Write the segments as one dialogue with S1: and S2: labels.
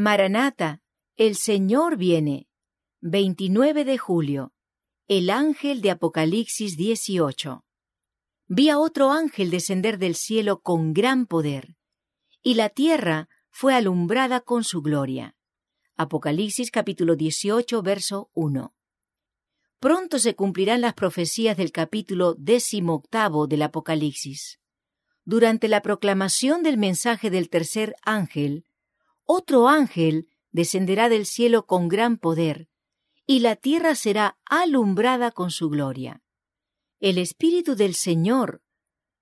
S1: Maranata, el Señor viene. 29 de julio. El ángel de Apocalipsis 18. Vi a otro ángel descender del cielo con gran poder, y la tierra fue alumbrada con su gloria. Apocalipsis capítulo 18, verso 1. Pronto se cumplirán las profecías del capítulo octavo del Apocalipsis. Durante la proclamación del mensaje del tercer ángel, otro ángel descenderá del cielo con gran poder, y la tierra será alumbrada con su gloria. El Espíritu del Señor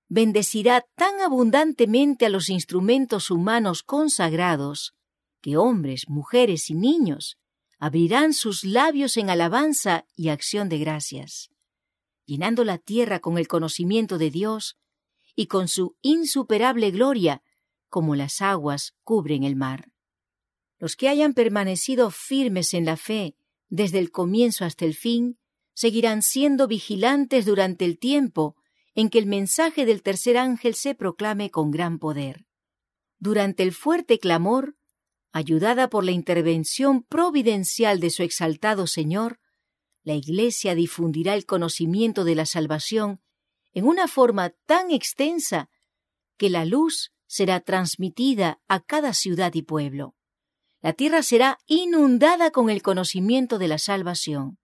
S1: bendecirá tan abundantemente a los instrumentos humanos consagrados, que hombres, mujeres y niños abrirán sus labios en alabanza y acción de gracias, llenando la tierra con el conocimiento de Dios y con su insuperable gloria, como las aguas cubren el mar. Los que hayan permanecido firmes en la fe desde el comienzo hasta el fin, seguirán siendo vigilantes durante el tiempo en que el mensaje del tercer ángel se proclame con gran poder. Durante el fuerte clamor, ayudada por la intervención providencial de su exaltado Señor, la Iglesia difundirá el conocimiento de la salvación en una forma tan extensa que la luz será transmitida a cada ciudad y pueblo la tierra será inundada con el conocimiento de la salvación.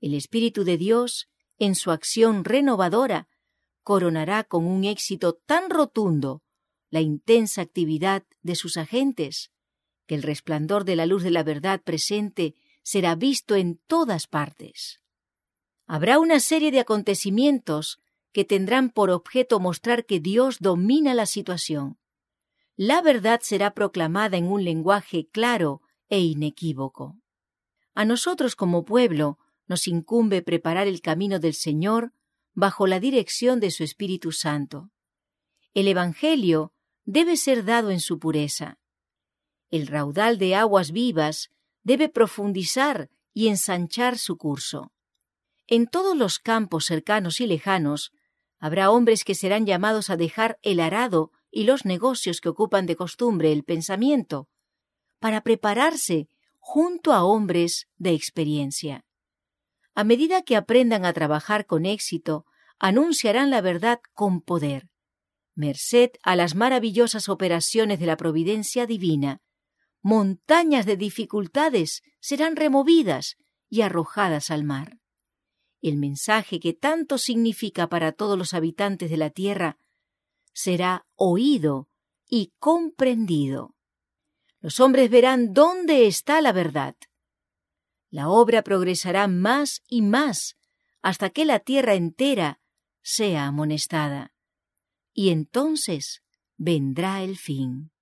S1: El Espíritu de Dios, en su acción renovadora, coronará con un éxito tan rotundo la intensa actividad de sus agentes, que el resplandor de la luz de la verdad presente será visto en todas partes. Habrá una serie de acontecimientos que tendrán por objeto mostrar que Dios domina la situación la verdad será proclamada en un lenguaje claro e inequívoco. A nosotros como pueblo nos incumbe preparar el camino del Señor bajo la dirección de su Espíritu Santo. El Evangelio debe ser dado en su pureza. El raudal de aguas vivas debe profundizar y ensanchar su curso. En todos los campos cercanos y lejanos habrá hombres que serán llamados a dejar el arado y los negocios que ocupan de costumbre el pensamiento, para prepararse junto a hombres de experiencia. A medida que aprendan a trabajar con éxito, anunciarán la verdad con poder. Merced a las maravillosas operaciones de la providencia divina, montañas de dificultades serán removidas y arrojadas al mar. El mensaje que tanto significa para todos los habitantes de la tierra será oído y comprendido. Los hombres verán dónde está la verdad. La obra progresará más y más hasta que la tierra entera sea amonestada. Y entonces vendrá el fin.